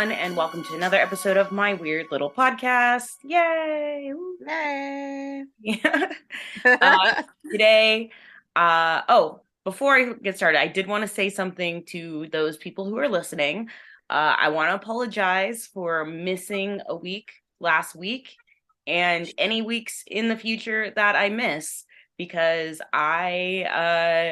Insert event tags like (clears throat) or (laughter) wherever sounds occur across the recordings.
everyone, and welcome to another episode of my weird little podcast. Yay! Yay! Yeah. (laughs) uh, today, uh, oh, before I get started, I did want to say something to those people who are listening. Uh, I want to apologize for missing a week last week and any weeks in the future that I miss because I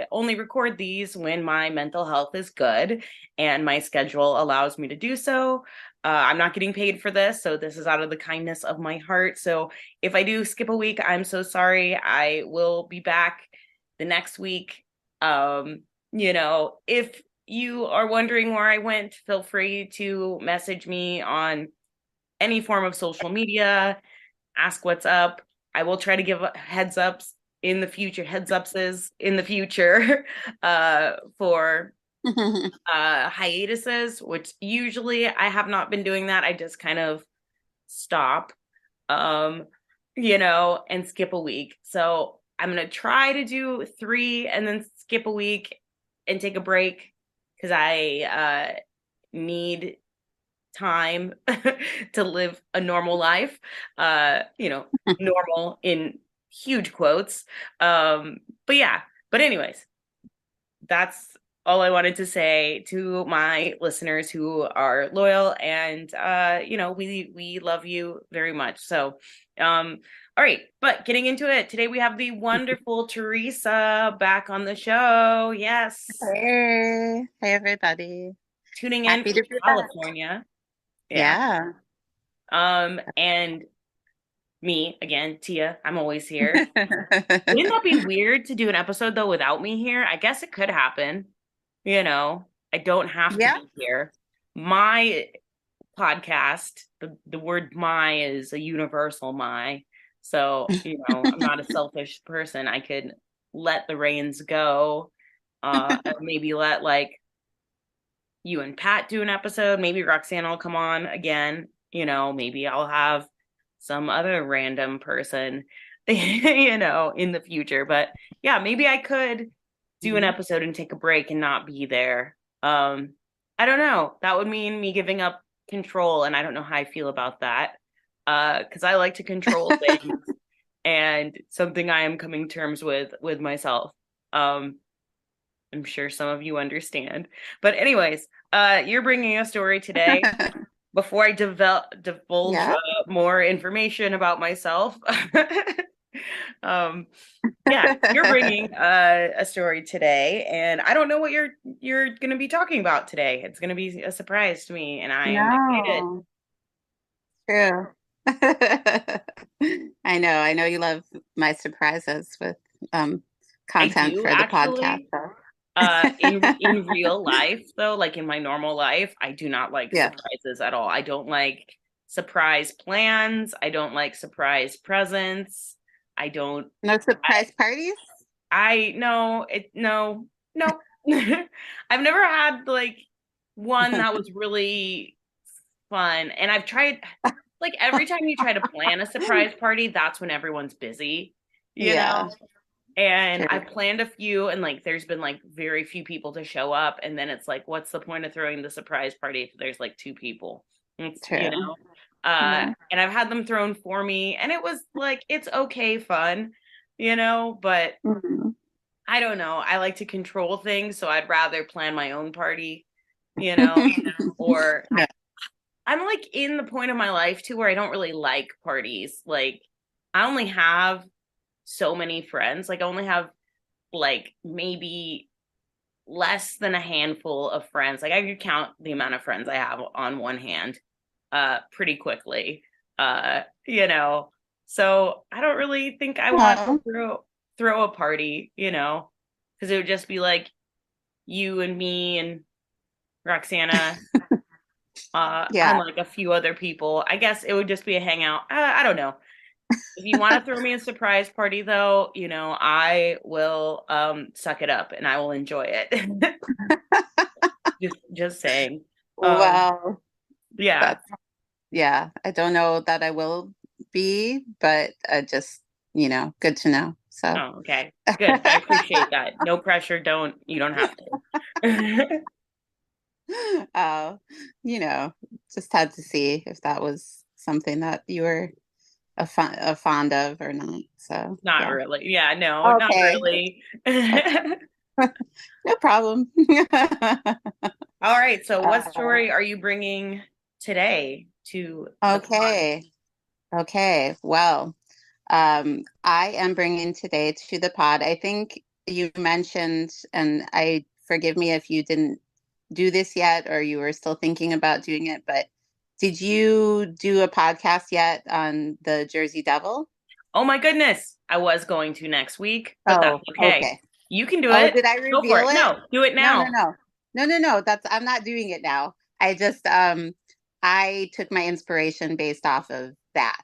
uh, only record these when my mental health is good and my schedule allows me to do so. Uh, I'm not getting paid for this, so this is out of the kindness of my heart. So if I do skip a week, I'm so sorry. I will be back the next week. Um, you know, if you are wondering where I went, feel free to message me on any form of social media, ask what's up. I will try to give heads ups in the future heads ups is in the future (laughs) uh for (laughs) uh hiatuses which usually i have not been doing that. I just kind of stop um you know and skip a week. So i'm gonna try to do three and then skip a week and take a break because i uh need time (laughs) to live a normal life uh you know normal in huge quotes. Um, but yeah, but anyways, that's all I wanted to say to my listeners who are loyal and uh, you know, we we love you very much. So um all right, but getting into it, today we have the (laughs) wonderful Teresa back on the show. Yes. Hey, hey everybody. Tuning in Happy from California. Yeah. yeah. Um and me again, Tia. I'm always here. (laughs) Wouldn't that be weird to do an episode though without me here? I guess it could happen. You know, I don't have to yeah. be here. My podcast, the, the word my is a universal my. So, you know, I'm not a (laughs) selfish person. I could let the reins go. Uh (laughs) maybe let like you and Pat do an episode. Maybe Roxanne will come on again. You know, maybe I'll have some other random person, (laughs) you know, in the future. But yeah, maybe I could do an mm-hmm. episode and take a break and not be there. Um, I don't know. That would mean me giving up control, and I don't know how I feel about that. Uh, because I like to control (laughs) things, and something I am coming terms with with myself. Um, I'm sure some of you understand. But anyways, uh, you're bringing a story today (laughs) before I develop divulge yeah. uh, more information about myself. (laughs) um, yeah, you're bringing (laughs) uh, a story today, and I don't know what you're you're going to be talking about today. It's going to be a surprise to me, and I am excited. True. (laughs) I know. I know you love my surprises with um, content for the actually. podcast. So uh, in (laughs) in real life, though, like in my normal life, I do not like yeah. surprises at all. I don't like surprise plans. I don't like surprise presents. I don't. No surprise I, parties. I no it no no. (laughs) I've never had like one that was really fun, and I've tried. Like every time you try to plan a (laughs) surprise party, that's when everyone's busy. You yeah. know, and I planned a few, and like there's been like very few people to show up, and then it's like, what's the point of throwing the surprise party if there's like two people? It's, True. You know, uh, yeah. and I've had them thrown for me, and it was like it's okay, fun, you know, but mm-hmm. I don't know. I like to control things, so I'd rather plan my own party, you know, (laughs) or yeah. I'm like in the point of my life too where I don't really like parties. Like I only have so many friends. Like I only have like maybe less than a handful of friends. Like I could count the amount of friends I have on one hand uh pretty quickly. Uh, you know. So I don't really think I want to throw throw a party, you know, because it would just be like you and me and Roxana. (laughs) uh yeah. and like a few other people. I guess it would just be a hangout. Uh, I don't know if you want to throw me a surprise party though, you know, I will um suck it up and I will enjoy it. just just saying. Um, wow. Yeah. That's, yeah. I don't know that I will be, but uh, just, you know, good to know. So oh, okay. Good. I appreciate that. No pressure. Don't you don't have to. uh, (laughs) you know, just had to see if that was something that you were a, a fond of or not. So not yeah. really. Yeah, no, okay. not really. (laughs) (laughs) no problem. (laughs) All right. So, what uh, story are you bringing today to? Okay. Okay. Well, um, I am bringing today to the pod. I think you mentioned, and I forgive me if you didn't do this yet or you were still thinking about doing it, but did you do a podcast yet on the Jersey Devil? Oh my goodness. I was going to next week, but oh, that's okay. okay. You can do oh, it. Did I reveal it? it? No, do it now. No, no, no. No, no, no. That's I'm not doing it now. I just um I took my inspiration based off of that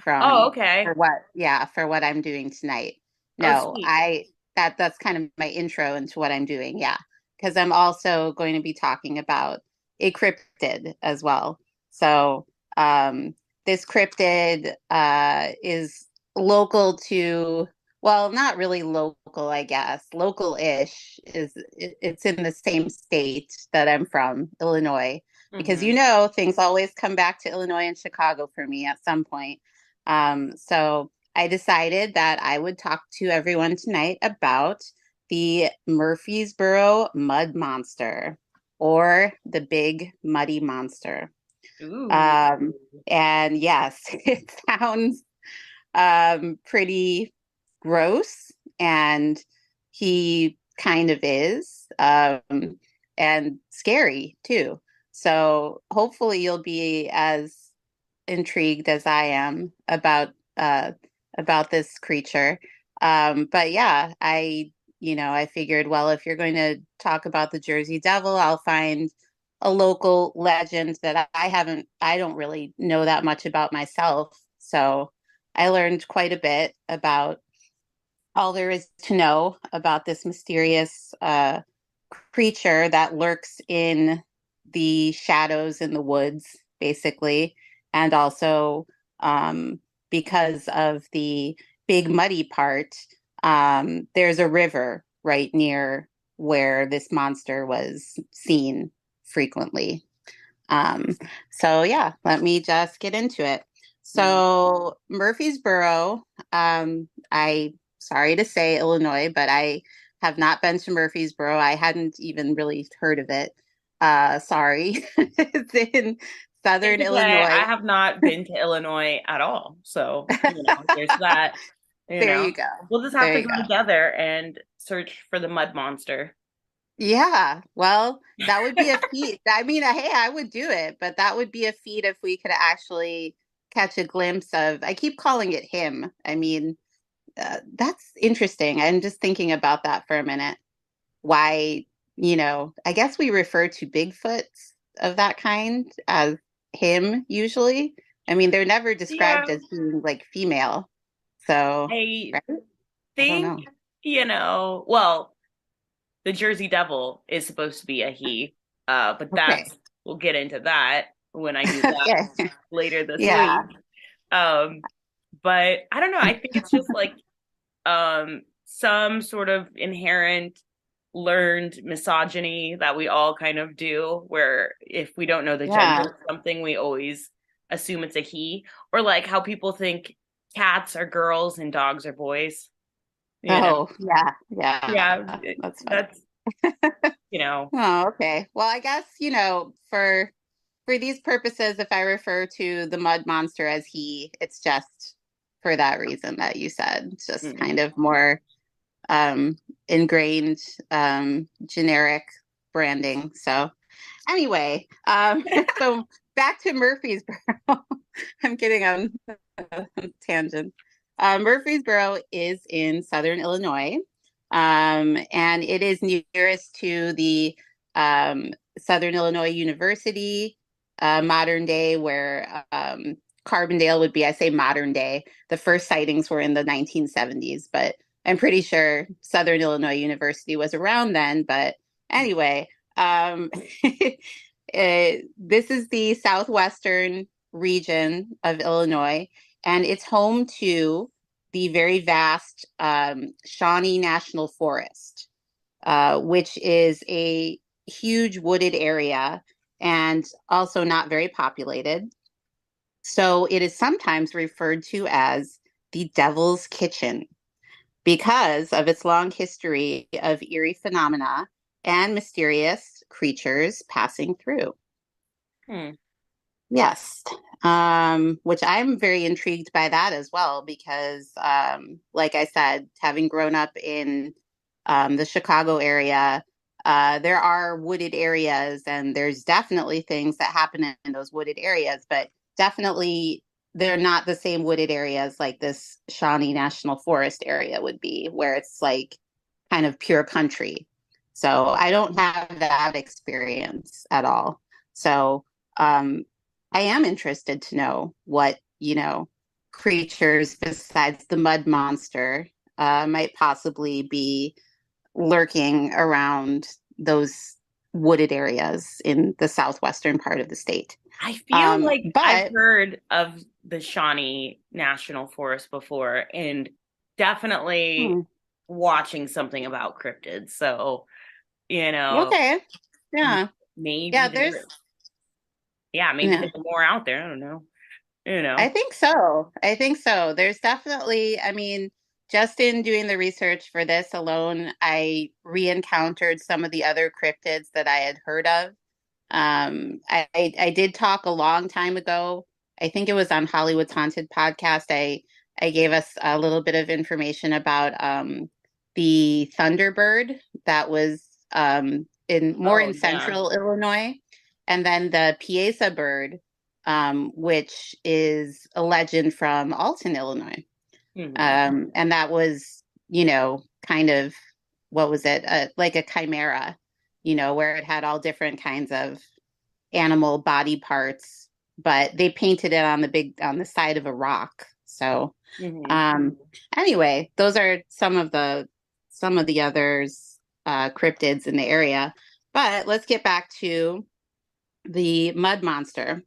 from Oh, okay. For what yeah, for what I'm doing tonight. Oh, no, oh, I that that's kind of my intro into what I'm doing. Yeah. Because I'm also going to be talking about a cryptid as well. So um this cryptid uh is local to well not really local i guess. Local-ish is it's in the same state that i'm from illinois because mm-hmm. you know things always come back to illinois and chicago for me at some point. Um, so i decided that i would talk to everyone tonight about the murphysboro mud monster or the big muddy monster um, and yes (laughs) it sounds um, pretty gross, and he kind of is, um, and scary too. So hopefully you'll be as intrigued as I am about uh, about this creature. Um, but yeah, I you know I figured well if you're going to talk about the Jersey Devil, I'll find a local legend that I haven't I don't really know that much about myself. So I learned quite a bit about all there is to know about this mysterious uh, creature that lurks in the shadows in the woods, basically, and also um, because of the big muddy part, um, there's a river right near where this monster was seen frequently. Um, so, yeah, let me just get into it. So Murphysboro, um, I sorry to say Illinois, but I have not been to Murphysboro. I hadn't even really heard of it. Uh, sorry, (laughs) it's in southern Illinois. I have not been to Illinois at all, so you know, (laughs) there's that. You there know. you go. We'll just have there to go, go together and search for the mud monster. Yeah, well, that would be a (laughs) feat. I mean, hey, I would do it, but that would be a feat if we could actually catch a glimpse of i keep calling it him i mean uh, that's interesting i'm just thinking about that for a minute why you know i guess we refer to bigfoots of that kind as him usually i mean they're never described yeah. as being like female so i right? think I you know well the jersey devil is supposed to be a he uh but that's okay. we'll get into that when I do (laughs) that later this yeah. week. Um, but I don't know. I think it's just like um, some sort of inherent learned misogyny that we all kind of do, where if we don't know the yeah. gender of something, we always assume it's a he, or like how people think cats are girls and dogs are boys. You oh, know? yeah, yeah, yeah. That's that's (laughs) you know. Oh, okay. Well, I guess you know for for these purposes, if I refer to the mud monster as he, it's just for that reason that you said. Just mm-hmm. kind of more um, ingrained, um, generic branding. So, anyway, um, (laughs) (laughs) so back to Murphysboro. I'm getting on a tangent. Uh, Murphysboro is in southern Illinois, um, and it is nearest to the um, Southern Illinois University, uh, modern day, where um, Carbondale would be, I say modern day. The first sightings were in the 1970s, but I'm pretty sure Southern Illinois University was around then. But anyway, um, it, (laughs) eh, this is the southwestern region of Illinois, and it's home to the very vast um, Shawnee National Forest, uh, which is a huge wooded area and also not very populated. So it is sometimes referred to as the Devil's Kitchen because of its long history of eerie phenomena and mysterious creatures passing through. Hmm. Yes. Um, which I'm very intrigued by that as well, because, um, like I said, having grown up in um, the Chicago area, uh, there are wooded areas, and there's definitely things that happen in, those wooded areas, but definitely they're not the same wooded areas like this Shawnee National Forest area would be, where it's like kind of pure country. So I don't have that experience at all. So um, I am interested to know what, you know, creatures besides the mud monster uh, might possibly be lurking around those wooded areas in the southwestern part of the state. I feel um, like but, I've heard of the Shawnee National Forest before and definitely hmm. watching something about cryptids. So, you know. Okay. Yeah. Maybe. Yeah, there's yeah, maybe yeah. more out there. I don't know. You know. I think so. I think so. There's definitely, I mean, just in doing the research for this alone, I re-encountered some of the other cryptids that I had heard of. Um, I, I, I did talk a long time ago. I think it was on Hollywood's Haunted podcast. I I gave us a little bit of information about um, the Thunderbird that was um, in more oh, in central. Illinois and then the Piasa bird, um, which is a legend from Alton, Illinois. Mm-hmm. Um, and that was, you know, kind of what was it? Uh, like a chimera, you know, where it had all different kinds of animal body parts, but they painted it on the big on the side of a rock. So, mm-hmm. um, anyway, those are some of the some of the others uh, cryptids in the area. But let's get back to the mud monster,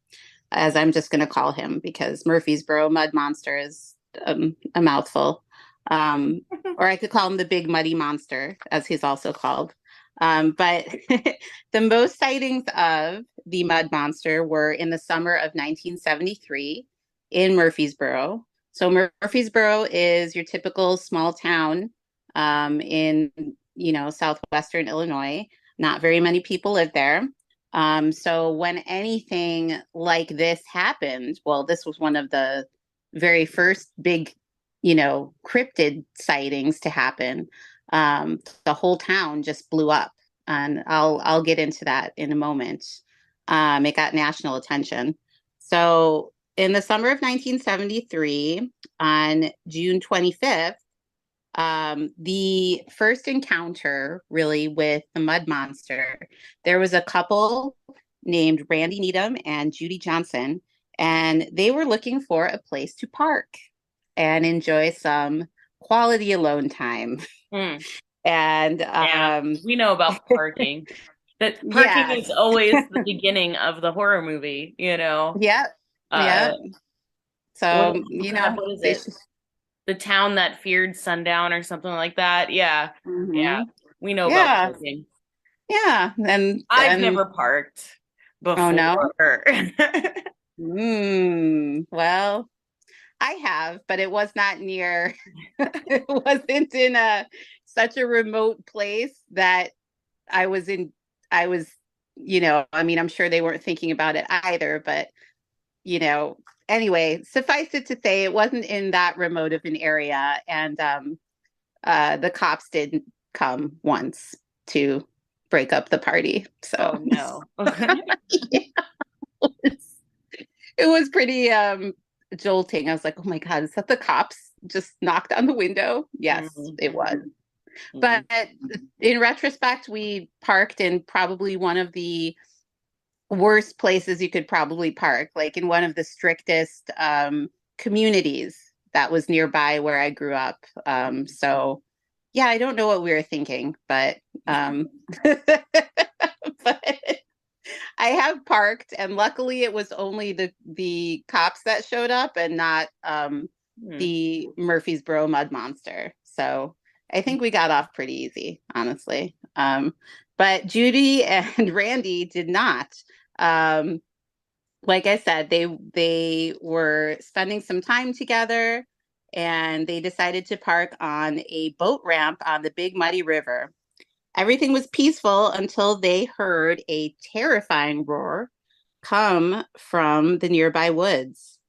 as I'm just going to call him because Murphysboro mud monster is um, a mouthful. Um, (laughs) or I could call him the big muddy monster, as he's also called. Um, but (laughs) the most sightings of the mud monster were in the summer of 1973 in Murphysboro. So Murphysboro is your typical small town um, in you know southwestern Illinois. Not very many people live there. Um, so when anything like this happened, well, this was one of the very first big, you know, cryptid sightings to happen. Um, the whole town just blew up, and I'll I'll get into that in a moment. Um, it got national attention. So in the summer of 1973, on June 25th, um, the first encounter really with the mud monster, there was a couple named Randy Needham and Judy Johnson, and they were looking for a place to park and enjoy some quality alone time. Mm. (laughs) And yeah, um, we know about (laughs) parking. that parking is always the (laughs) beginning of the horror movie, you know. Yeah. Uh, yeah. So, what, you know, the town that feared sundown or something like that. Yeah. Mm-hmm. Yeah. We know yeah. about parking. Yeah. And I've and... never parked before. Oh no. (laughs) mm, well, I have, but it was not near (laughs) it wasn't in a such a remote place that I was in I was, you know, I mean, I'm sure they weren't thinking about it either, but you know, anyway, suffice it to say, it wasn't in that remote of an area, and um, uh, the cops didn't come once to break up the party. So oh, no, yeah, it, was, (laughs) it was pretty um, jolting. I was like, oh my god, is that the cops just knocked on the window? Yes, mm-hmm. it was. Mm-hmm. But in retrospect, we parked in probably one of the worst places you could probably park, like in one of the strictest um, communities that was nearby where I grew up. Um, so, yeah, I don't know what we were thinking, but um, (laughs) but I have parked, and luckily it was only the the cops that showed up, and not um, hmm. the Murphysboro Mud Monster. So I think we got off pretty easy, honestly. Um, but Judy (laughs) and Randy did not. Um, like I said, they they were spending some time together and they decided to park on a boat ramp on the Big Muddy River. Everything was peaceful until they heard a terrifying roar come from the nearby woods.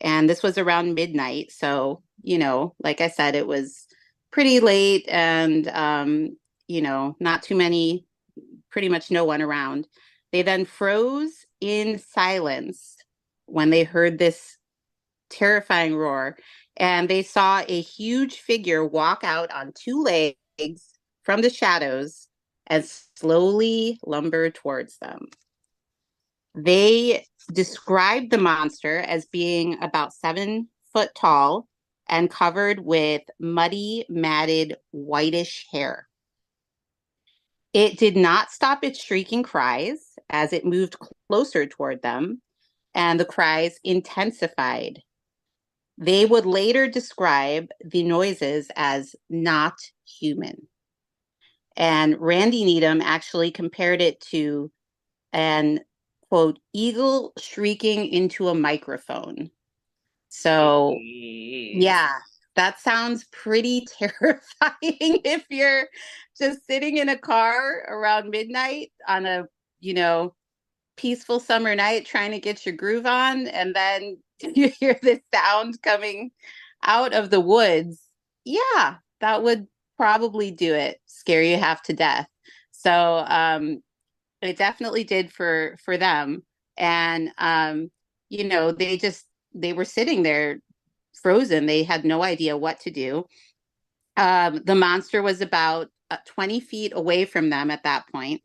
And this was around midnight. So, you know, like I said, it was pretty late and, um, you know, not too many, pretty much no one around. They then froze in silence when they heard this terrifying roar and they saw a huge figure walk out on two legs from the shadows and slowly lumber towards them. They described the monster as being about seven foot tall and covered with muddy, matted, whitish hair. It did not stop its shrieking cries as it moved closer toward them, and the cries intensified. They would later describe the noises as not human. And Randy Needham actually compared it to an quote, eagle shrieking into a microphone. So, yeah, that sounds pretty (laughs) terrifying if you're just sitting in a car around midnight on a, you know, peaceful summer night trying to get your groove on and then (laughs) you hear this sound coming out of the woods. Yeah, that would probably do it, scare you half to death. So, um, it definitely did for for them. And um, you know, they just they were sitting there frozen. They had no idea what to do. Um, the monster was about uh, 20 feet away from them at that point.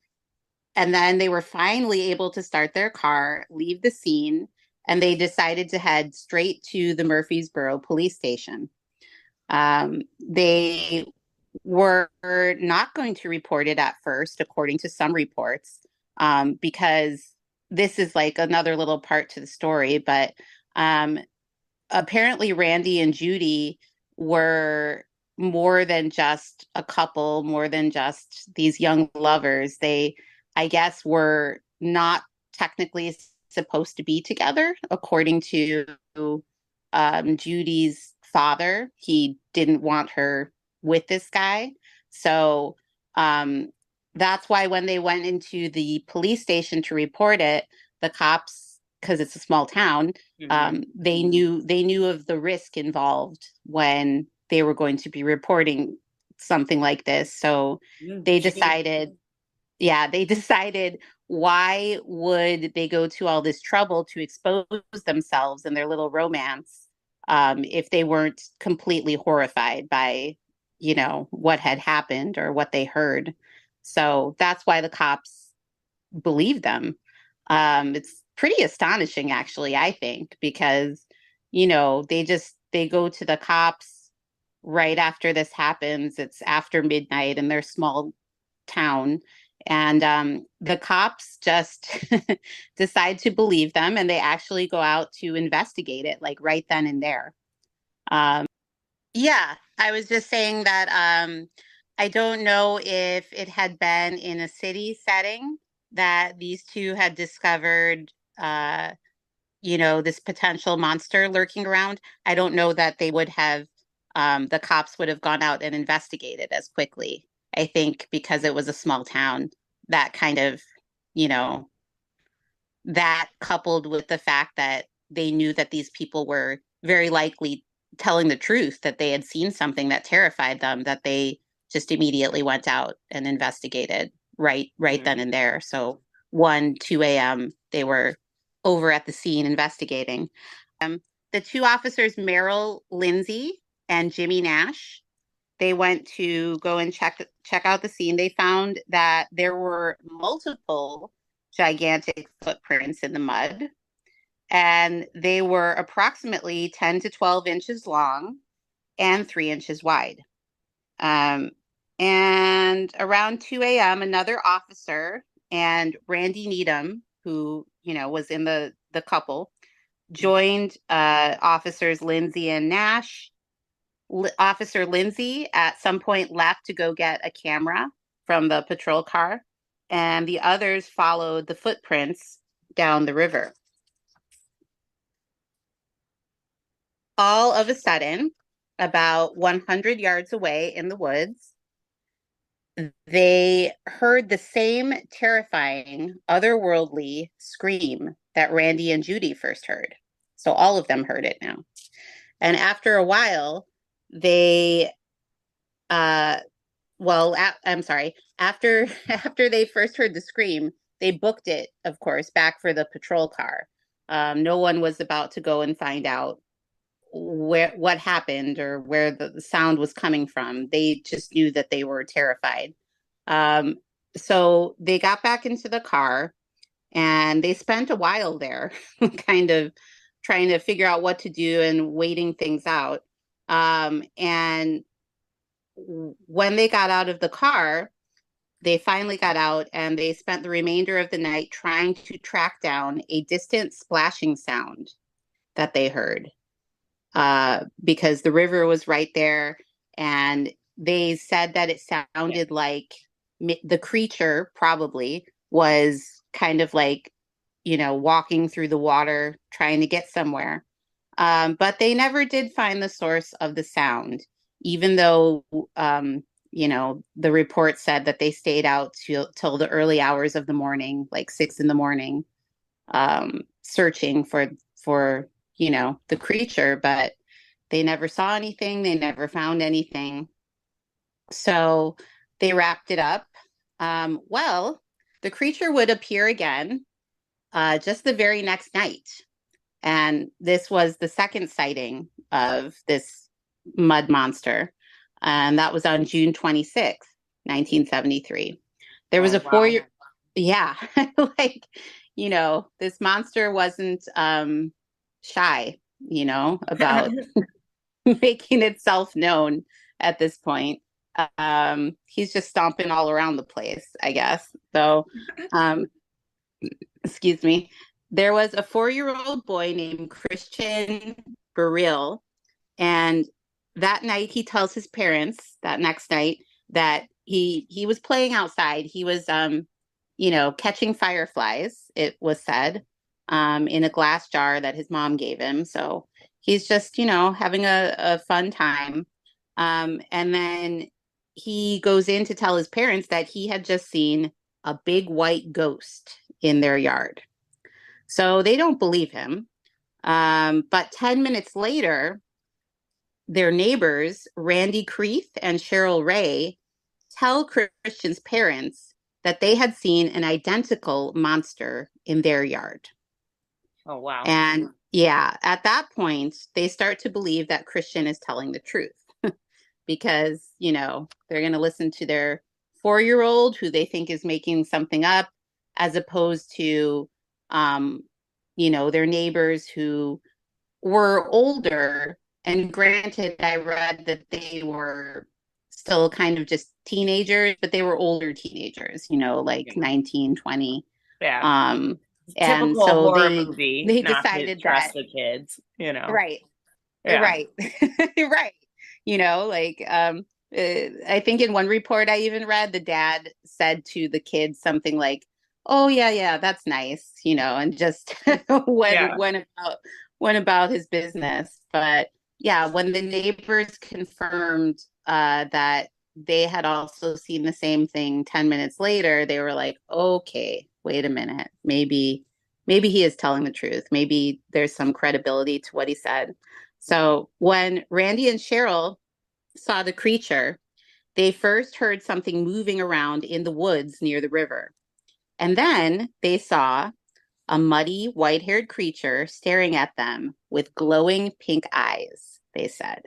And then they were finally able to start their car, leave the scene, and they decided to head straight to the Murphysboro police station. Um, they were not going to report it at first, according to some reports, um, because this is like another little part to the story. But um, apparently, Randy and Judy were more than just a couple, more than just these young lovers. They, I guess, were not technically supposed to be together, according to um, Judy's father. He didn't want her with this guy. So um, that's why when they went into the police station to report it, the cops, because it's a small town, mm-hmm. um, they knew they knew of the risk involved when they were going to be reporting something like this. So mm-hmm. they decided, yeah, they (laughs) decided why would they go to all this trouble to expose themselves and their little romance um, if they weren't completely horrified by you know what had happened or what they heard. So that's why the cops believe them. Um, it's pretty astonishing actually i think because you know they just they go to the cops right after this happens. It's after midnight in their small town and um, the cops just (laughs) decide to believe them and they actually go out to investigate it like right then and there um, yeah I was just saying that um, I don't know if it had been in a city setting that these two had discovered, uh, you know, this potential monster lurking around. I don't know that they would have, um, the cops would have gone out and investigated as quickly. I think because it was a small town, that kind of, you know, that coupled with the fact that they knew that these people were very likely telling the truth that they had seen something that terrified them that they just immediately went out and investigated right right mm-hmm. then and there so 1 2 a.m they were over at the scene investigating um, the two officers merrill lindsay and jimmy nash they went to go and check check out the scene they found that there were multiple gigantic footprints in the mud and they were approximately 10 to 12 inches long and three inches wide. Um, and around 2 a.m., another officer and Randy Needham, who you know was in the the couple, joined uh, officers Lindsay and Nash. L- Officer Lindsay at some point left to go get a camera from the patrol car, and the others followed the footprints down the river. All of a sudden, about 100 yards away in the woods, they heard the same terrifying, otherworldly scream that Randy and Judy first heard. So all of them heard it now. And after a while, they uh well I'm sorry after (laughs) after they first heard the scream they booked it of course back for the patrol car. Um, no one was about to go and find out where what happened or where the, the sound was coming from. They just knew that they were terrified. Um, so they got back into the car and they spent a while there (laughs) kind of trying to figure out what to do and waiting things out um, and when they got out of the car, they finally got out and they spent the remainder of the night trying to track down a distant splashing sound that they heard uh, because the river was right there. And they said that it sounded like the creature probably was kind of like, you know, walking through the water trying to get somewhere. Um, but they never did find the source of the sound even though um, you know the report said that they stayed out till, till the early hours of the morning like six in the morning um, searching for for you know the creature but they never saw anything they never found anything. So they wrapped it up. Um, well the creature would appear again uh, just the very next night and this was the second sighting of this mud monster. And that was on June 26th, 1973. There was oh, a four year, yeah, (laughs) like, you know, this monster wasn't um, shy, you know, about (laughs) (laughs) making itself known at this point. Um, he's just stomping all around the place, I guess. So, um, excuse me. There was a four year old boy named Christian Burrill, and that night he tells his parents that next night that he he was playing outside. He was um you know catching fireflies it was said um in a glass jar that his mom gave him. So he's just you know having a, a fun time. Um and then he goes in to tell his parents that he had just seen a big white ghost in their yard so they don't believe him um, but 10 minutes later their neighbors, Randy Creeth and Cheryl Ray, tell Christian's parents that they had seen an identical monster in their yard. Oh, wow. And yeah, at that point, they start to believe that Christian is telling the truth (laughs) because, you know, they're going to listen to their four year old who they think is making something up as opposed to, um, you know, their neighbors who were older and granted, I read that they were still kind of just teenagers, but they were older teenagers, you know, like yeah. 19, 20. Yeah. Um, and so they, movie, they decided trust that, the kids, you know. Right. Yeah. Right. (laughs) right. You know, like um uh, I think in one report I even read the dad said to the kids something like, "Oh yeah, yeah, that's nice," you know, and just (laughs) went yeah. went about went about his business. But yeah, when the neighbors confirmed uh, that they had also seen the same thing 10 minutes later, they were like, okay, wait a minute. Maybe, maybe he is telling the truth. Maybe there's some credibility to what he said. So when Randy and Cheryl saw the creature, they first heard something moving around in the woods near the river. And then they saw a muddy, white haired creature staring at them with glowing pink eyes, they said.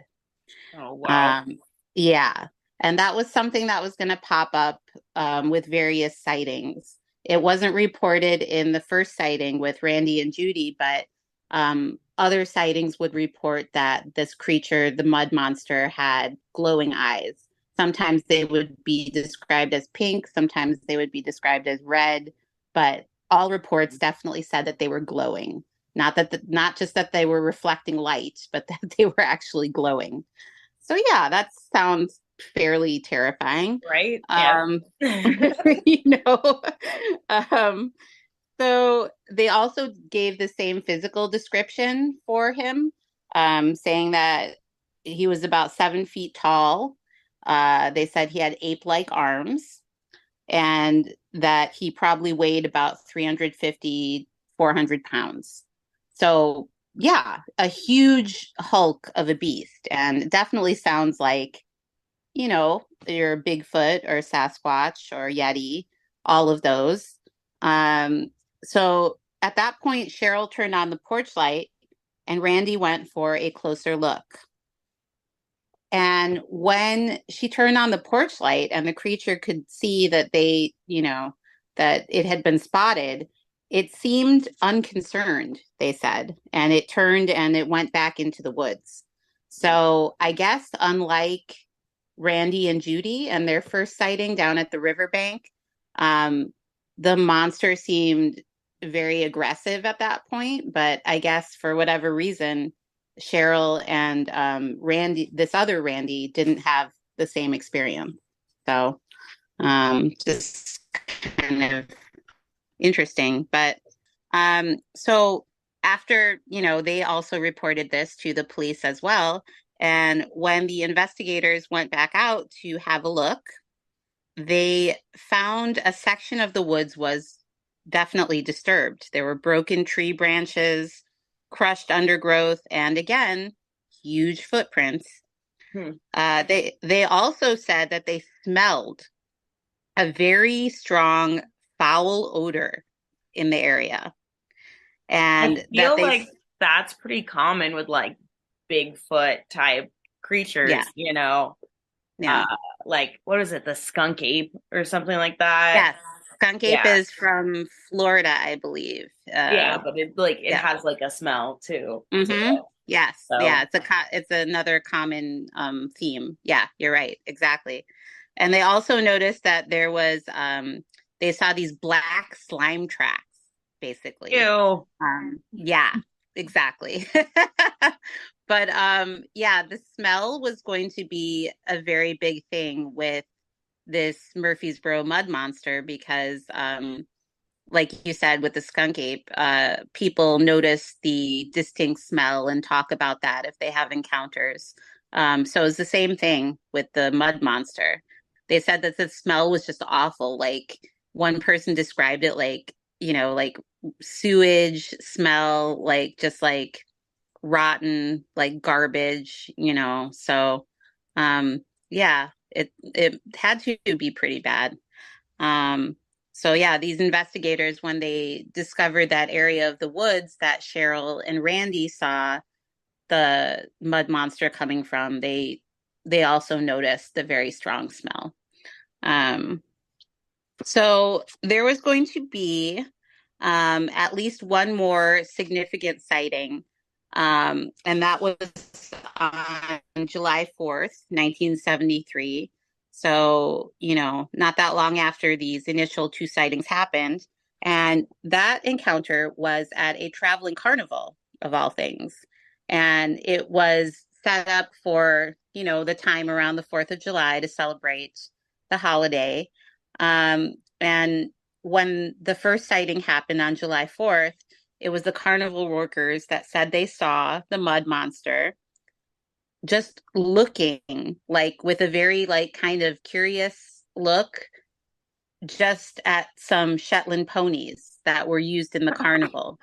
Oh, wow. Um, yeah. And that was something that was going to pop up um, with various sightings. It wasn't reported in the first sighting with Randy and Judy, but um, other sightings would report that this creature, the mud monster, had glowing eyes. Sometimes they would be described as pink, sometimes they would be described as red, but all reports definitely said that they were glowing. Not that the, not just that they were reflecting light, (laughs) but that they were actually glowing. So yeah, that sounds fairly terrifying. Right. Um, (laughs) you know, um, so they also gave the same physical description for him, um, saying that he was about seven feet tall. Uh, they said he had ape like arms and that he probably weighed about 350, 400 pounds. So, yeah, a huge hulk of a beast. And definitely sounds like, you know, your Bigfoot or Sasquatch or Yeti, all of those. Um, so at that point, Cheryl turned on the porch light and Randy went for a closer look. And when she turned on the porch light and the creature could see that they, you know, that it had been spotted, it seemed unconcerned, they said, and it turned and it went back into the woods. So I guess, unlike Randy and Judy and their first sighting down at the riverbank, um, the monster seemed very aggressive at that point. But I guess for whatever reason, Cheryl and um, Randy, this other Randy, didn't have the same experience. So um, just kind of interesting. But um, so after, you know, they also reported this to the police as well. And when the investigators went back out to have a look, they found a section of the woods was definitely disturbed. There were broken tree branches, crushed undergrowth, and again, huge footprints. Hmm. Uh, they they also said that they smelled a very strong foul odor in the area, and I feel they, like that's pretty common with like Bigfoot type creatures. Yeah. You know, yeah. Uh, like what is it, the skunk ape or something like that? Yes, skunk ape yeah. is from Florida, I believe. Uh, yeah, but it like it yeah. has like a smell too. Mm-hmm. Yes, so. yeah, it's a co- it's another common um, theme. Yeah, you're right, exactly. And they also noticed that there was um, they saw these black slime tracks, basically. Ew. Um, yeah, exactly. (laughs) but um, yeah, the smell was going to be a very big thing with this Murphysboro mud monster because, um, like you said with the skunk ape, uh, people notice the distinct smell and talk about that if they have encounters. Um, so it's the same thing with the mud monster. They said that the smell was just awful. Like one person described it like, you know, like sewage smell, like just like rotten, like garbage, you know. So, um, yeah, it it had to be pretty bad. Um, so yeah, these investigators, when they discovered that area of the woods that Cheryl and Randy saw the mud monster coming from, they they also noticed the very strong smell. Um, so there was going to be um, at least one more significant sighting um, and that was on July 4th, 1973. So, you know, not that long after these initial two sightings happened. And that encounter was at a traveling carnival, of all things. And it was set up for, you know, the time around the 4th of July to celebrate the holiday. Um, and when the first sighting happened on July 4th, it was the carnival workers that said they saw the mud monster just looking like with a very like kind of curious look just at some Shetland ponies that were used in the carnival.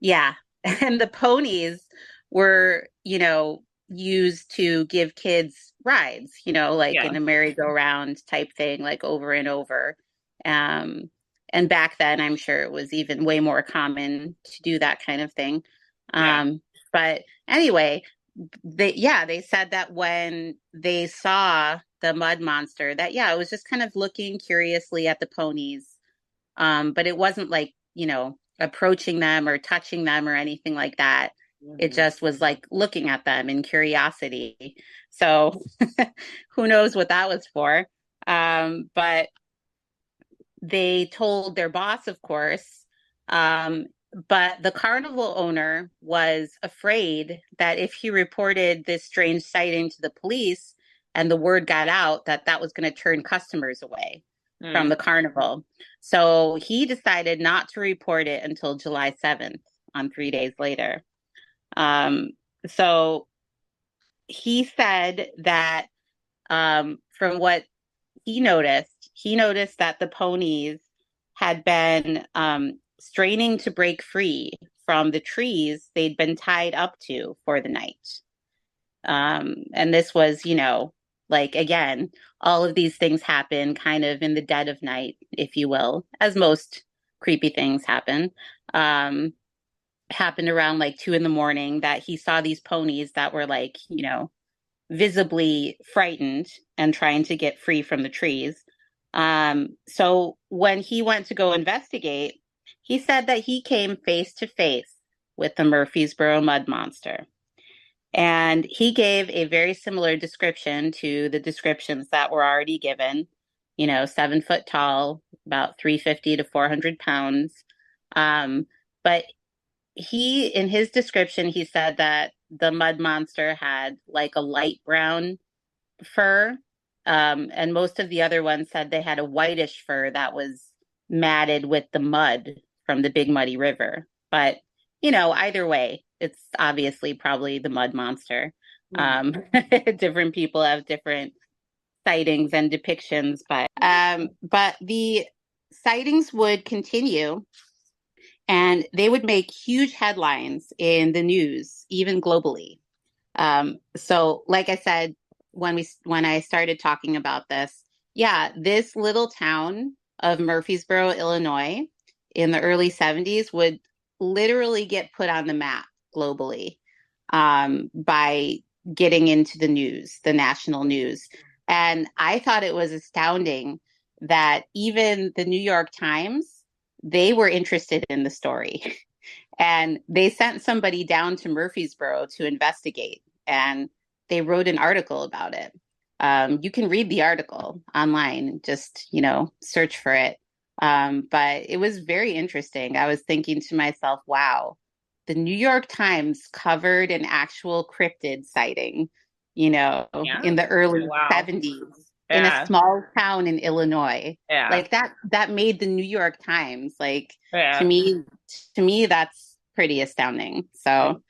Yeah. (laughs) And the ponies were, you know, used to give kids rides, you know, like yeah. in a merry-go-round type thing, like over and over. Um, and back then i'm sure it was even way more common to do that kind of thing yeah. um but anyway they yeah they said that when they saw the mud monster that yeah it was just kind of looking curiously at the ponies. Um but it wasn't like you know approaching them or touching them or anything like that. Mm-hmm. it just was like looking at them in curiosity. So (laughs) who knows what that was for? Um but they told their boss, of course, um, but the carnival owner was afraid that if he reported this strange sighting to the police, and the word got out that that was going to turn customers away mm. from the carnival. So he decided not to report it until July 7th, on three days later. Um, so he said that um, from what he noticed, he noticed that the ponies had been um, straining to break free from the trees they'd been tied up to for the night. Um, and this was, you know, like again, all of these things happen kind of in the dead of night, if you will, as most creepy things happen. Um, happened around like two in the morning that he saw these ponies that were like, you know, visibly frightened and trying to get free from the trees. Um, so when he went to go investigate, he said that he came face to face with the Murphysboro mud monster. And he gave a very similar description to the descriptions that were already given. You know, seven foot tall, about 350 to 400 pounds. Um, but he, in his description, he said that the mud monster had like a light brown fur. Um, and most of the other ones said they had a whitish fur that was matted with the mud from the Big Muddy River. But, you know, either way, it's obviously probably the mud monster. Um, (laughs) different people have different sightings and depictions, but um, but the sightings would continue, and they would make huge headlines in the news, even globally. Um, so, like I said when we when I started talking about this, yeah, this little town of Murphysboro, Illinois, in the early 70s would literally get put on the map globally um, by getting into the news, the national news. And I thought it was astounding that even the New York Times, they were interested in the story. (laughs) and they sent somebody down to Murphysboro to investigate. And they wrote an article about it. Um, you can read the article online, just, you know, search for it. Um, but it was very interesting. I was thinking to myself, wow, the New York Times covered an actual cryptid sighting, you know, yeah. in the early wow. 70s yeah. in a small town in Illinois. Yeah. Like that that made the New York Times. Like yeah. to me to me that's pretty astounding. So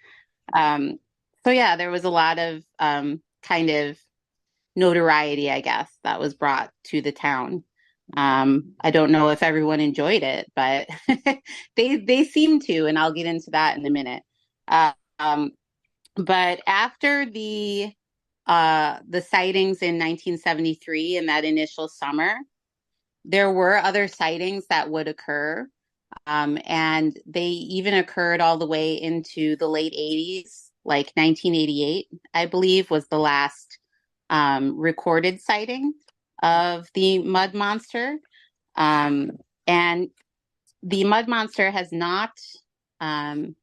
um so yeah, there was a lot of um kind of notoriety, I guess, that was brought to the town. Um, I don't know if everyone enjoyed it, but (laughs) they they seem to, and I'll get into that in a minute. Um, but after the uh, the sightings in 1973 in that initial summer, there were other sightings that would occur, um, and they even occurred all the way into the late 80s, like 1988, I believe, was the last um, recorded sighting of the mud monster. Um, and the mud monster has not, um,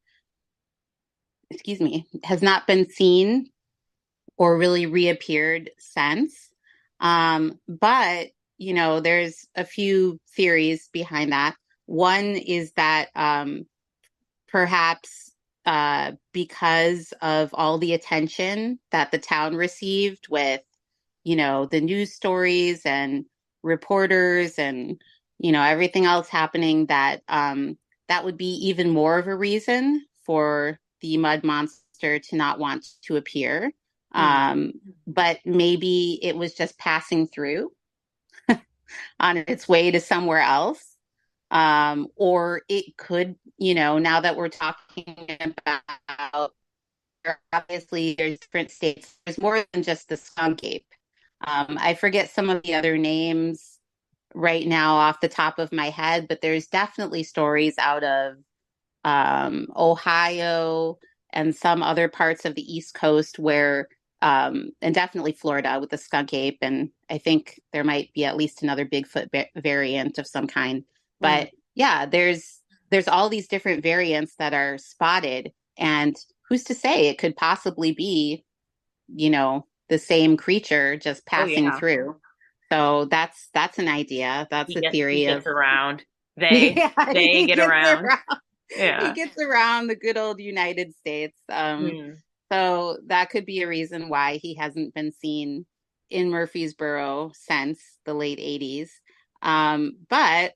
excuse me, has not been seen or really reappeared since. Um, but, you know, there's a few theories behind that. One is that um, perhaps uh, because of all the attention that the town received with you know, the news stories and reporters and, you know, everything else happening that um, that would be even more of a reason for the mud monster to not want to appear. Mm-hmm. Um, but maybe it was just passing through (laughs) on its way to somewhere else. Um, or it could, you know, now that we're talking about obviously there's different states, there's more than just the skunk ape. Um, I forget some of the other names right now off the top of my head, but there's definitely stories out of um, Ohio and some other parts of the East Coast where, um, and definitely Florida with the skunk ape. And I think there might be at least another Bigfoot ba- variant of some kind. But mm. yeah, there's there's all these different variants that are spotted, and who's to say it could possibly be, you know, the same creature just oh, passing oh, yeah. through. So that's that's an idea. That's he a gets, theory of around. (laughs) They yeah, they get around. around. Yeah. He gets around the good old United States. Um mm. so that could be a reason why he hasn't been seen in Murphysboro since the late 80s. Um, but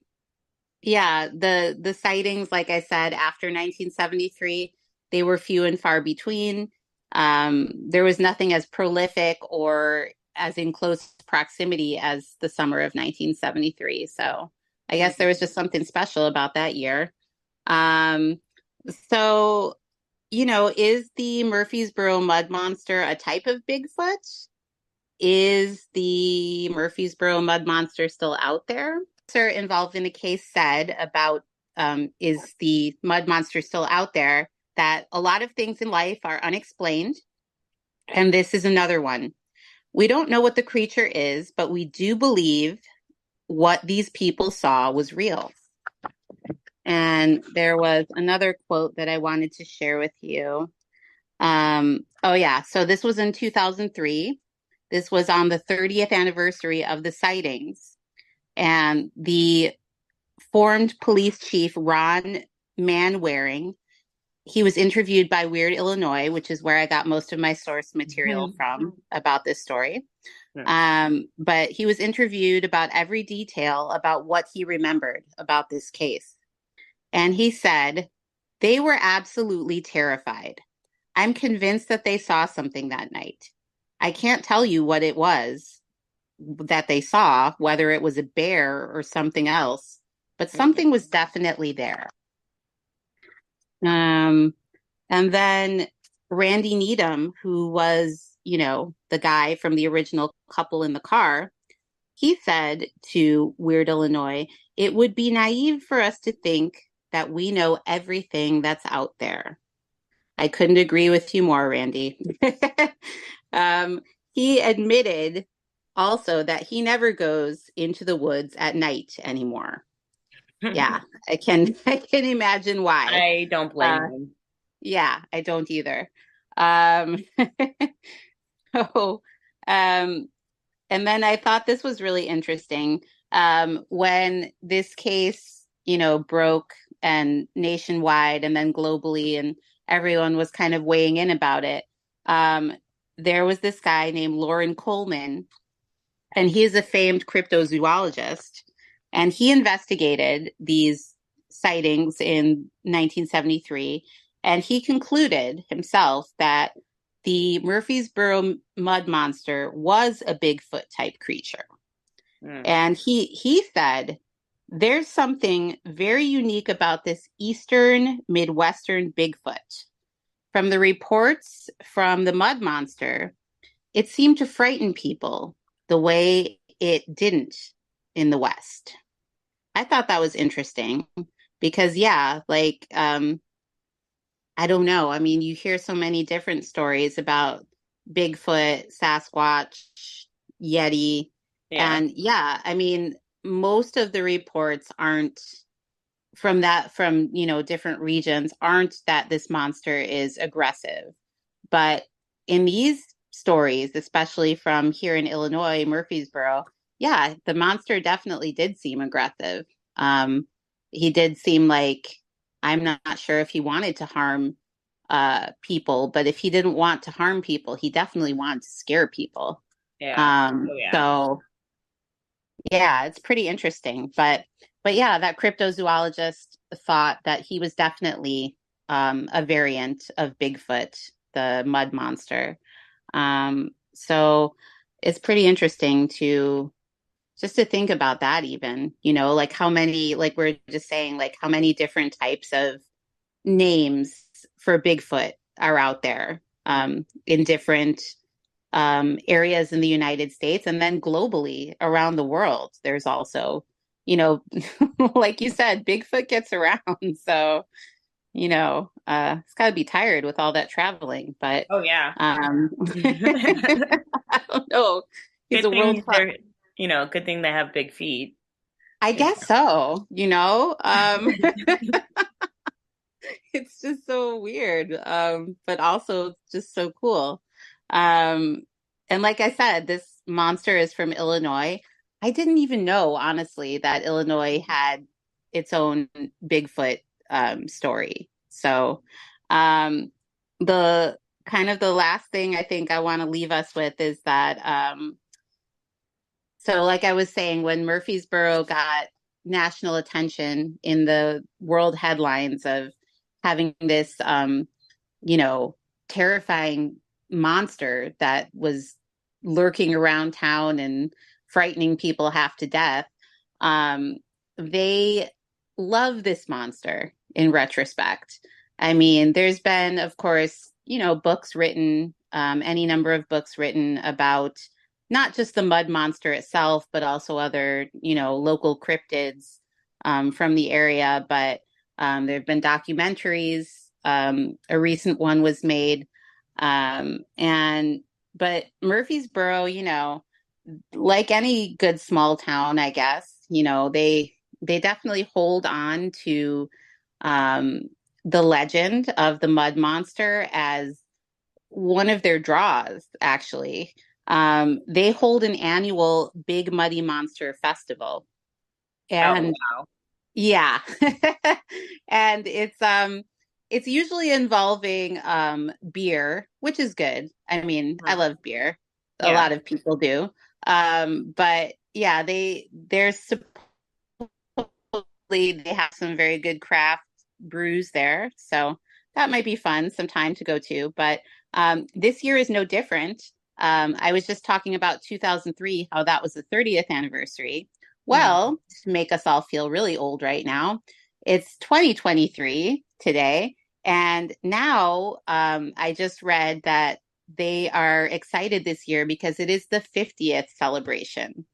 yeah, the the sightings, like I said, after 1973, they were few and far between. Um, there was nothing as prolific or as in close proximity as the summer of 1973. So I guess there was just something special about that year. Um, so, you know, is the Murphysboro Mud Monster a type of Bigfoot? Is the Murphysboro Mud Monster still out there? Sir involved in the case said about um, is the mud monster still out there? That a lot of things in life are unexplained. And this is another one. We don't know what the creature is, but we do believe what these people saw was real. And there was another quote that I wanted to share with you. Um, oh, yeah. So this was in 2003. This was on the 30th anniversary of the sightings. And the formed police chief, Ron Manwaring, he was interviewed by Weird Illinois, which is where I got most of my source material mm-hmm. from about this story. Um, but he was interviewed about every detail about what he remembered about this case. And he said, they were absolutely terrified. I'm convinced that they saw something that night. I can't tell you what it was that they saw, whether it was a bear or something else, but something was definitely there. Um, and then Randy Needham, who was, you know, the guy from the original couple in the car, he said to Weird Illinois, it would be naive for us to think that we know everything that's out there. I couldn't agree with you more, Randy. (laughs) um, he admitted also that he never goes into the woods at night anymore yeah, (laughs) I can (laughs) I can imagine why. I don't blame uh, him. Yeah, I don't either. Um (laughs) so um and then I thought this was really interesting. Um when this case, you know, broke and nationwide and then globally and everyone was kind of weighing in about it. Um there was this guy named Loren Coleman and he is a famed cryptozoologist and he investigated these sightings in 1973, and he concluded himself that the Murphysboro mud monster was a Bigfoot type creature. Mm. And he he said there's something very unique about this eastern Midwestern Bigfoot. From the reports from the mud monster, it seemed to frighten people the way it didn't in the West. I thought that was interesting because yeah, like um I don't know. I mean, you hear so many different stories about Bigfoot, Sasquatch, Yeti. Yeah. And yeah, I mean, most of the reports aren't from that from, you know, different regions aren't that this monster is aggressive. But in these stories, especially from here in Illinois, Murphysboro, yeah, the monster definitely did seem aggressive. Um, he did seem like I'm not sure if he wanted to harm uh, people, but if he didn't want to harm people, he definitely wanted to scare people. Yeah. Um, oh, yeah. So, yeah, it's pretty interesting. But, but yeah, that cryptozoologist thought that he was definitely um, a variant of Bigfoot, the mud monster. Um, so it's pretty interesting to just to think about that even you know like how many like we're just saying like how many different types of names for bigfoot are out there um, in different um, areas in the united states and then globally around the world. There's also you know (laughs) like you said bigfoot gets around. (laughs) So you know uh it's got to be tired with all that traveling but oh yeah. um (laughs) i don't know. He's Good a world you know, good thing they have big feet. I guess so, you know. Um (laughs) (laughs) it's just so weird. Um, but also just so cool. Um and like I said, this monster is from Illinois. I didn't even know, honestly, that Illinois had its own Bigfoot um, story. So, um, the kind of the last thing I think I want to leave us with is that um, so like I was saying, when Murphysboro got national attention in the world headlines of having this, um, you know, terrifying monster that was lurking around town and frightening people half to death. Um, they love this monster in retrospect. I mean, there's been, of course, you know, books written, um, any number of books written about not just the mud monster itself, but also other, you know, local cryptids um, from the area. But um, there have been documentaries. Um, a recent one was made, um, and but Murphysboro, you know, like any good small town, I guess, you know, they they definitely hold on to um, the legend of the mud monster as one of their draws, actually. Um, they hold an annual Big Muddy Monster Festival. Oh, and oh, wow. yeah. (laughs) and it's um it's usually involving um beer, which is good. I mean, I love beer. A yeah. lot of people do. Um, but yeah, they they're supposedly they have some very good craft brews there. So that might be fun sometime to go to. But um, this year is no different. Um, I was just talking about 2003, how that was the 30th anniversary. Well, mm-hmm. to make us all feel really old right now, it's 2023 today. And now um, I just read that they are excited this year because it is the 50th celebration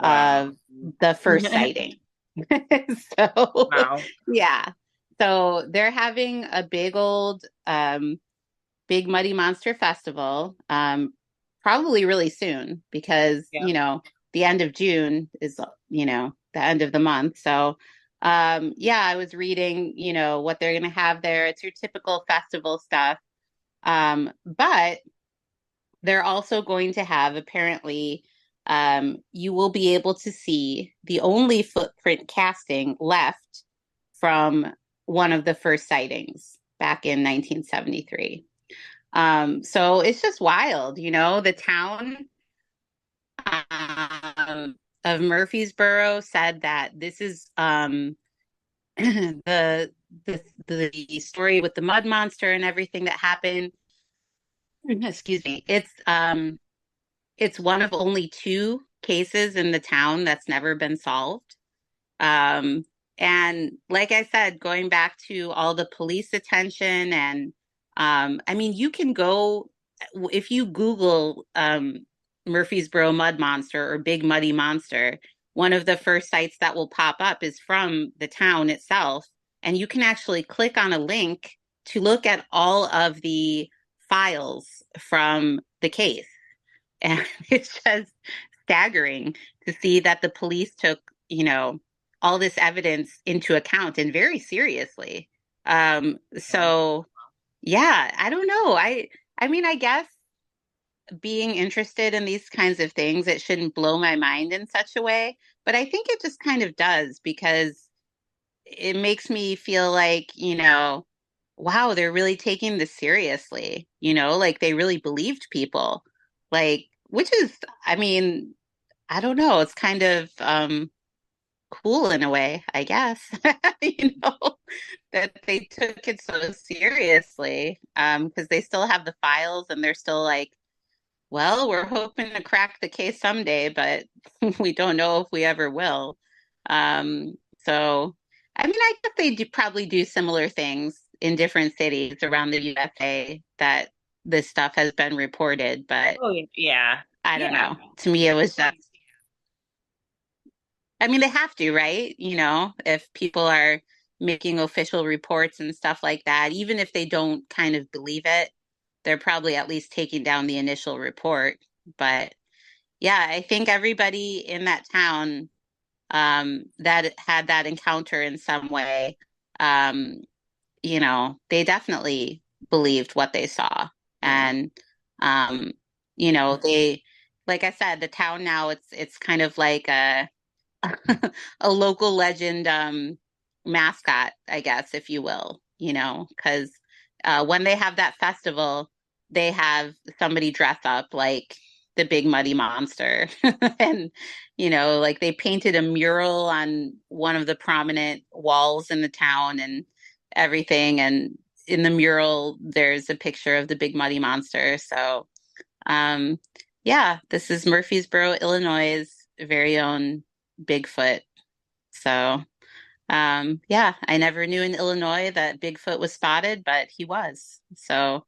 wow. of the first (laughs) sighting. (laughs) so, wow. yeah. So they're having a big old, um, big Muddy Monster Festival, um, probably really soon because, yeah. you know, the end of June is, you know, the end of the month. So, um, yeah, I was reading, you know, what they're going to have there. It's your typical festival stuff. Um, but they're also going to have apparently um, you will be able to see the only footprint casting left from one of the first sightings back in 1973. Um, so it's just wild, you know, the town um, of Murphysboro said that this is um, (clears throat) the, the the story with the mud monster and everything that happened. (clears throat) Excuse me. It's um it's one of only two cases in the town that's never been solved. Um and like i said going back to all the police attention and um i mean you can go if you google um murphysboro mud monster or big muddy monster one of the first sites that will pop up is from the town itself and you can actually click on a link to look at all of the files from the case. (laughs) And it's just staggering to see that the police took, you know, all this evidence into account and very seriously. Um, so yeah, I don't know. I I mean, I guess being interested in these kinds of things, it shouldn't blow my mind in such a way. But I think it just kind of does because it makes me feel like, you know, wow, they're really taking this seriously, you know, like they really believed people. Like, which is, I mean, I don't know, it's kind of um cool in a way, I guess. (laughs) you know, that they took it so seriously. Um, because they still have the files and they're still like, well, we're hoping to crack the case someday, but (laughs) we don't know if we ever will. Um, so I mean, I guess they do probably do similar things in different cities around the USA that this stuff has been reported, but oh yeah, I don't yeah. know. To me, it was just. I mean, they have to, right? You know, if people are making official reports and stuff like that, even if they don't kind of believe it, they're probably at least taking down the initial report. But yeah, I think everybody in that town um, that had that encounter in some way um, you know, they definitely believed what they saw. And um, you know, they like I said, the town now it's it's kind of like a (laughs) a local legend um mascot, I guess, if you will, you know, because uh, when they have that festival, they have somebody dress up like the big muddy monster. (laughs) and, you know, like they painted a mural on one of the prominent walls in the town and everything. And in the mural, there's a picture of the big muddy monster. So, um, yeah, this is Murphysboro, Illinois' very own Bigfoot. So, um, yeah, I never knew in Illinois that Bigfoot was spotted, but he was. So,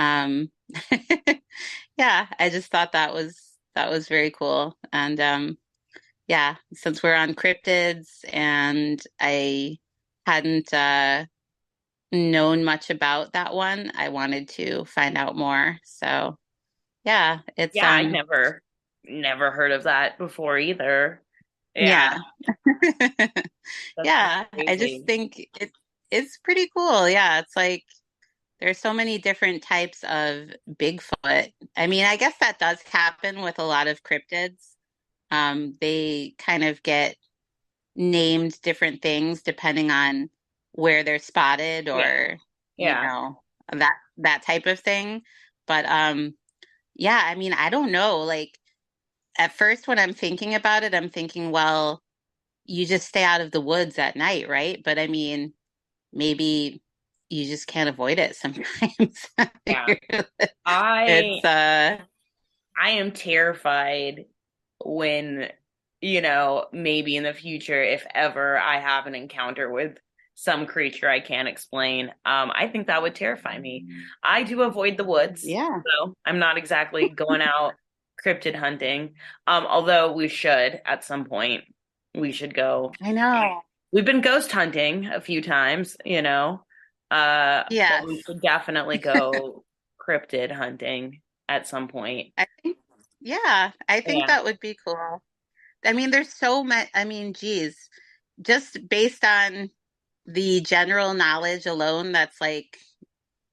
um, (laughs) yeah, I just thought that was that was very cool. And um, yeah, since we're on cryptids and I hadn't uh, known much about that one, I wanted to find out more. So yeah, it's yeah, um, I never never heard of that before either. Yeah. Yeah, (laughs) yeah I just think it it's pretty cool. Yeah, it's like there's so many different types of Bigfoot. I mean, I guess that does happen with a lot of cryptids. Um, they kind of get named different things depending on where they're spotted or yeah. Yeah. you know that that type of thing. But um yeah, I mean, I don't know. Like at first when I'm thinking about it, I'm thinking, well, you just stay out of the woods at night, right? But I mean, maybe you just can't avoid it sometimes. (laughs) Yeah. (laughs) I uh I am terrified when you know, maybe in the future if ever I have an encounter with some creature I can't explain. Um, I think that would terrify me. I do avoid the woods. Yeah. So I'm not exactly going out cryptid hunting. Um, although we should at some point. We should go. I know. We've been ghost hunting a few times, you know. Uh yeah. We should definitely go (laughs) cryptid hunting at some point. I think yeah, I think yeah. that would be cool. I mean, there's so much I mean, geez, just based on the general knowledge alone that's like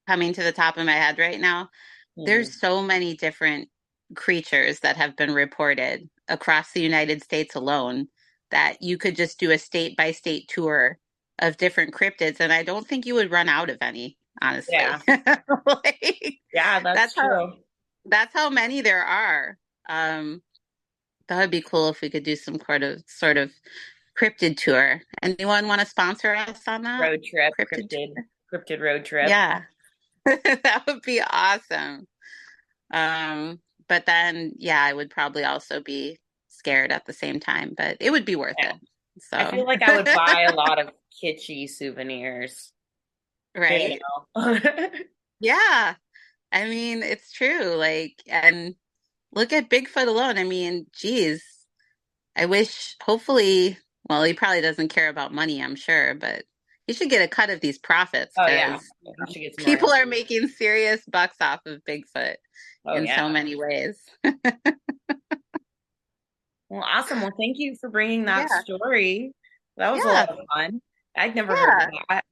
coming to the top of my head right now, mm. there's so many different creatures that have been reported across the United States alone that you could just do a state by state tour of different cryptids and I don't think you would run out of any, honestly. Yeah, (laughs) like, yeah that's, that's true. How, that's how many there are. Um that would be cool if we could do some sort of sort of cryptid tour. Anyone want to sponsor us on that? Road trip, cryptid, cryptid, cryptid road trip. Yeah. (laughs) that would be awesome. Um, but then yeah, I would probably also be scared at the same time, but it would be worth yeah. it. So I feel like I would buy a lot of (laughs) kitschy souvenirs. Right. You know? (laughs) yeah. I mean, it's true. Like, and look at Bigfoot alone. I mean, geez, I wish, hopefully, well, he probably doesn't care about money, I'm sure, but he should get a cut of these profits. Oh yeah, people are making serious bucks off of Bigfoot oh, in yeah. so many ways. (laughs) well, awesome. Well, thank you for bringing that yeah. story. That was yeah. a lot of fun. I'd never heard of that.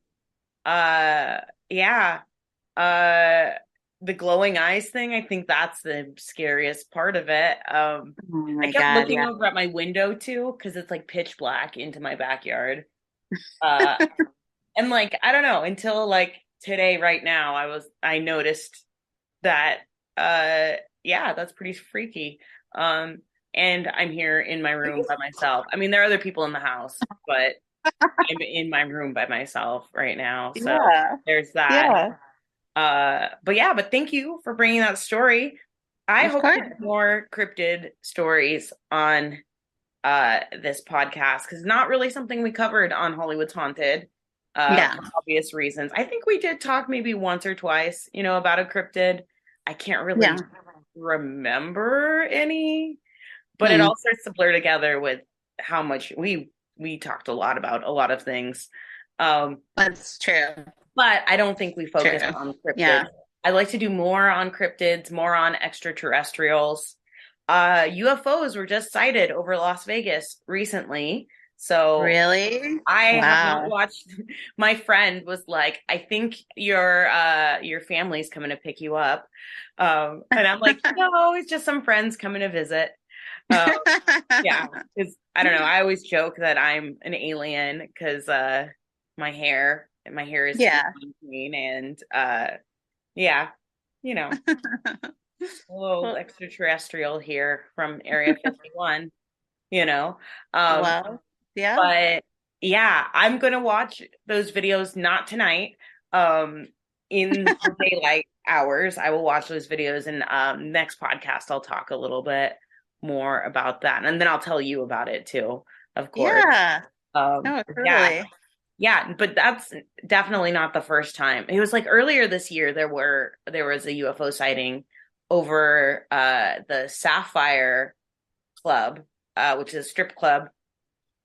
Uh, yeah. Uh, the glowing eyes thing, I think that's the scariest part of it. Um, oh I kept God, looking over at my window too because it's like pitch black into my backyard. (laughs) Uh, and like I don't know until like today, right now, I was I noticed that. Uh, yeah, that's pretty freaky. Um, and I'm here in my room by myself. I mean, there are other people in the house, but (laughs) I'm in my room by myself right now. So yeah. there's that. Yeah. Uh, but yeah, but thank you for bringing that story. I of hope more cryptid stories on uh this podcast because not really something we covered on Hollywood's Haunted. Uh, yeah. for obvious reasons. I think we did talk maybe once or twice, you know, about a cryptid. I can't really yeah. remember any, but mm. it all starts to blur together with how much we we talked a lot about a lot of things. Um, That's true but I don't think we focused True. on cryptids. Yeah. I like to do more on cryptids, more on extraterrestrials. Uh, UFOs were just sighted over Las Vegas recently. So really, I wow. have not watched. (laughs) My friend was like, "I think your uh your family's coming to pick you up," um, and I'm like, (laughs) "No, it's just some friends coming to visit." Um, yeah, (laughs) because I don't know. I always joke that I'm an alien because uh, my hair my hair is yeah green and uh yeah you know little extraterrestrial here from Area 51, you know. Um, well, yeah. But yeah, I'm going to watch those videos not tonight. Um, in (laughs) daylight hours, I will watch those videos and um next podcast I'll talk a little bit more about that. And then I'll tell you about it too, of course. Yeah. Um, no, totally. Yeah. Yeah, but that's definitely not the first time. It was like earlier this year there were there was a UFO sighting over uh the Sapphire Club, uh, which is a strip club.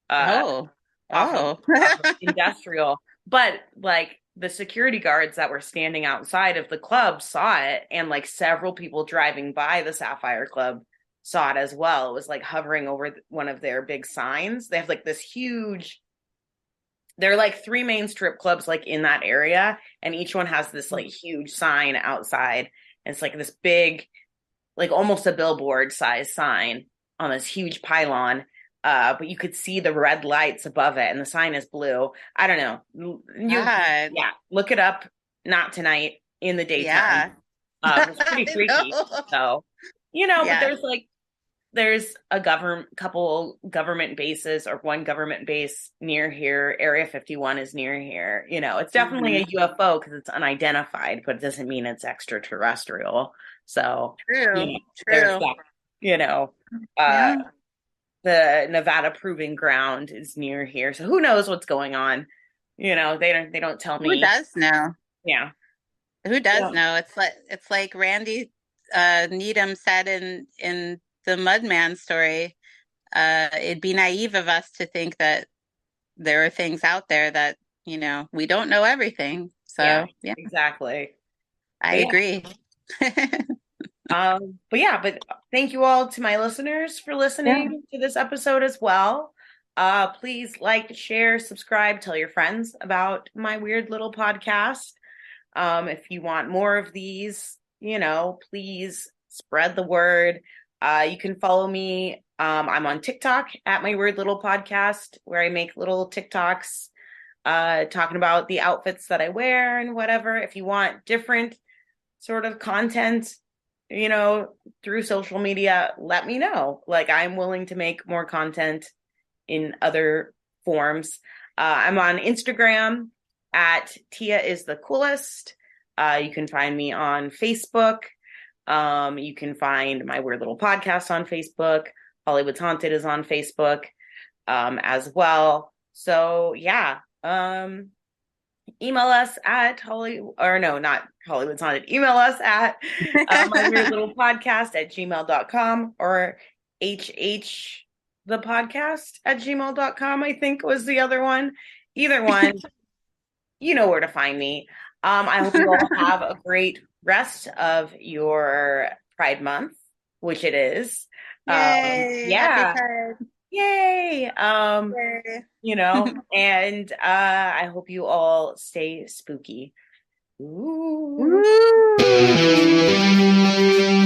Uh, oh, oh, (laughs) of, industrial. But like the security guards that were standing outside of the club saw it, and like several people driving by the Sapphire Club saw it as well. It was like hovering over one of their big signs. They have like this huge. There are like three main strip clubs like in that area, and each one has this like huge sign outside. And it's like this big, like almost a billboard size sign on this huge pylon. Uh, but you could see the red lights above it, and the sign is blue. I don't know. You, yeah, look it up. Not tonight in the daytime. Yeah. Uh, it's (laughs) pretty freaky. So, you know, yeah. but there's like there's a government couple government bases or one government base near here area 51 is near here you know it's definitely mm-hmm. a ufo because it's unidentified but it doesn't mean it's extraterrestrial so true you know, true you know uh, yeah. The nevada proving ground is near here so who knows what's going on you know they don't they don't tell me who does know yeah who does yeah. know it's like it's like randy uh needham said in in the Mudman story, uh, it'd be naive of us to think that there are things out there that you know we don't know everything. So yeah, yeah. exactly. I yeah. agree. (laughs) um, but yeah, but thank you all to my listeners for listening yeah. to this episode as well. Uh, please like, share, subscribe, tell your friends about my weird little podcast. Um, if you want more of these, you know, please spread the word. Uh, you can follow me. Um, I'm on TikTok at my weird little podcast where I make little TikToks uh, talking about the outfits that I wear and whatever. If you want different sort of content, you know, through social media, let me know. Like I'm willing to make more content in other forms. Uh, I'm on Instagram at Tia is the coolest. Uh, you can find me on Facebook um, you can find my weird little podcast on Facebook. Hollywood's Haunted is on Facebook um, as well. So yeah, um, email us at Holly or no, not Hollywood's Haunted. Email us at uh, my weird (laughs) little podcast at gmail.com or HH the podcast at gmail.com, I think was the other one. Either one, (laughs) you know where to find me. Um, I hope you all (laughs) have a great rest of your Pride Month, which it is. Um, Yay, um, yeah. Yay! Um, you know, (laughs) and uh, I hope you all stay spooky. Ooh. Ooh.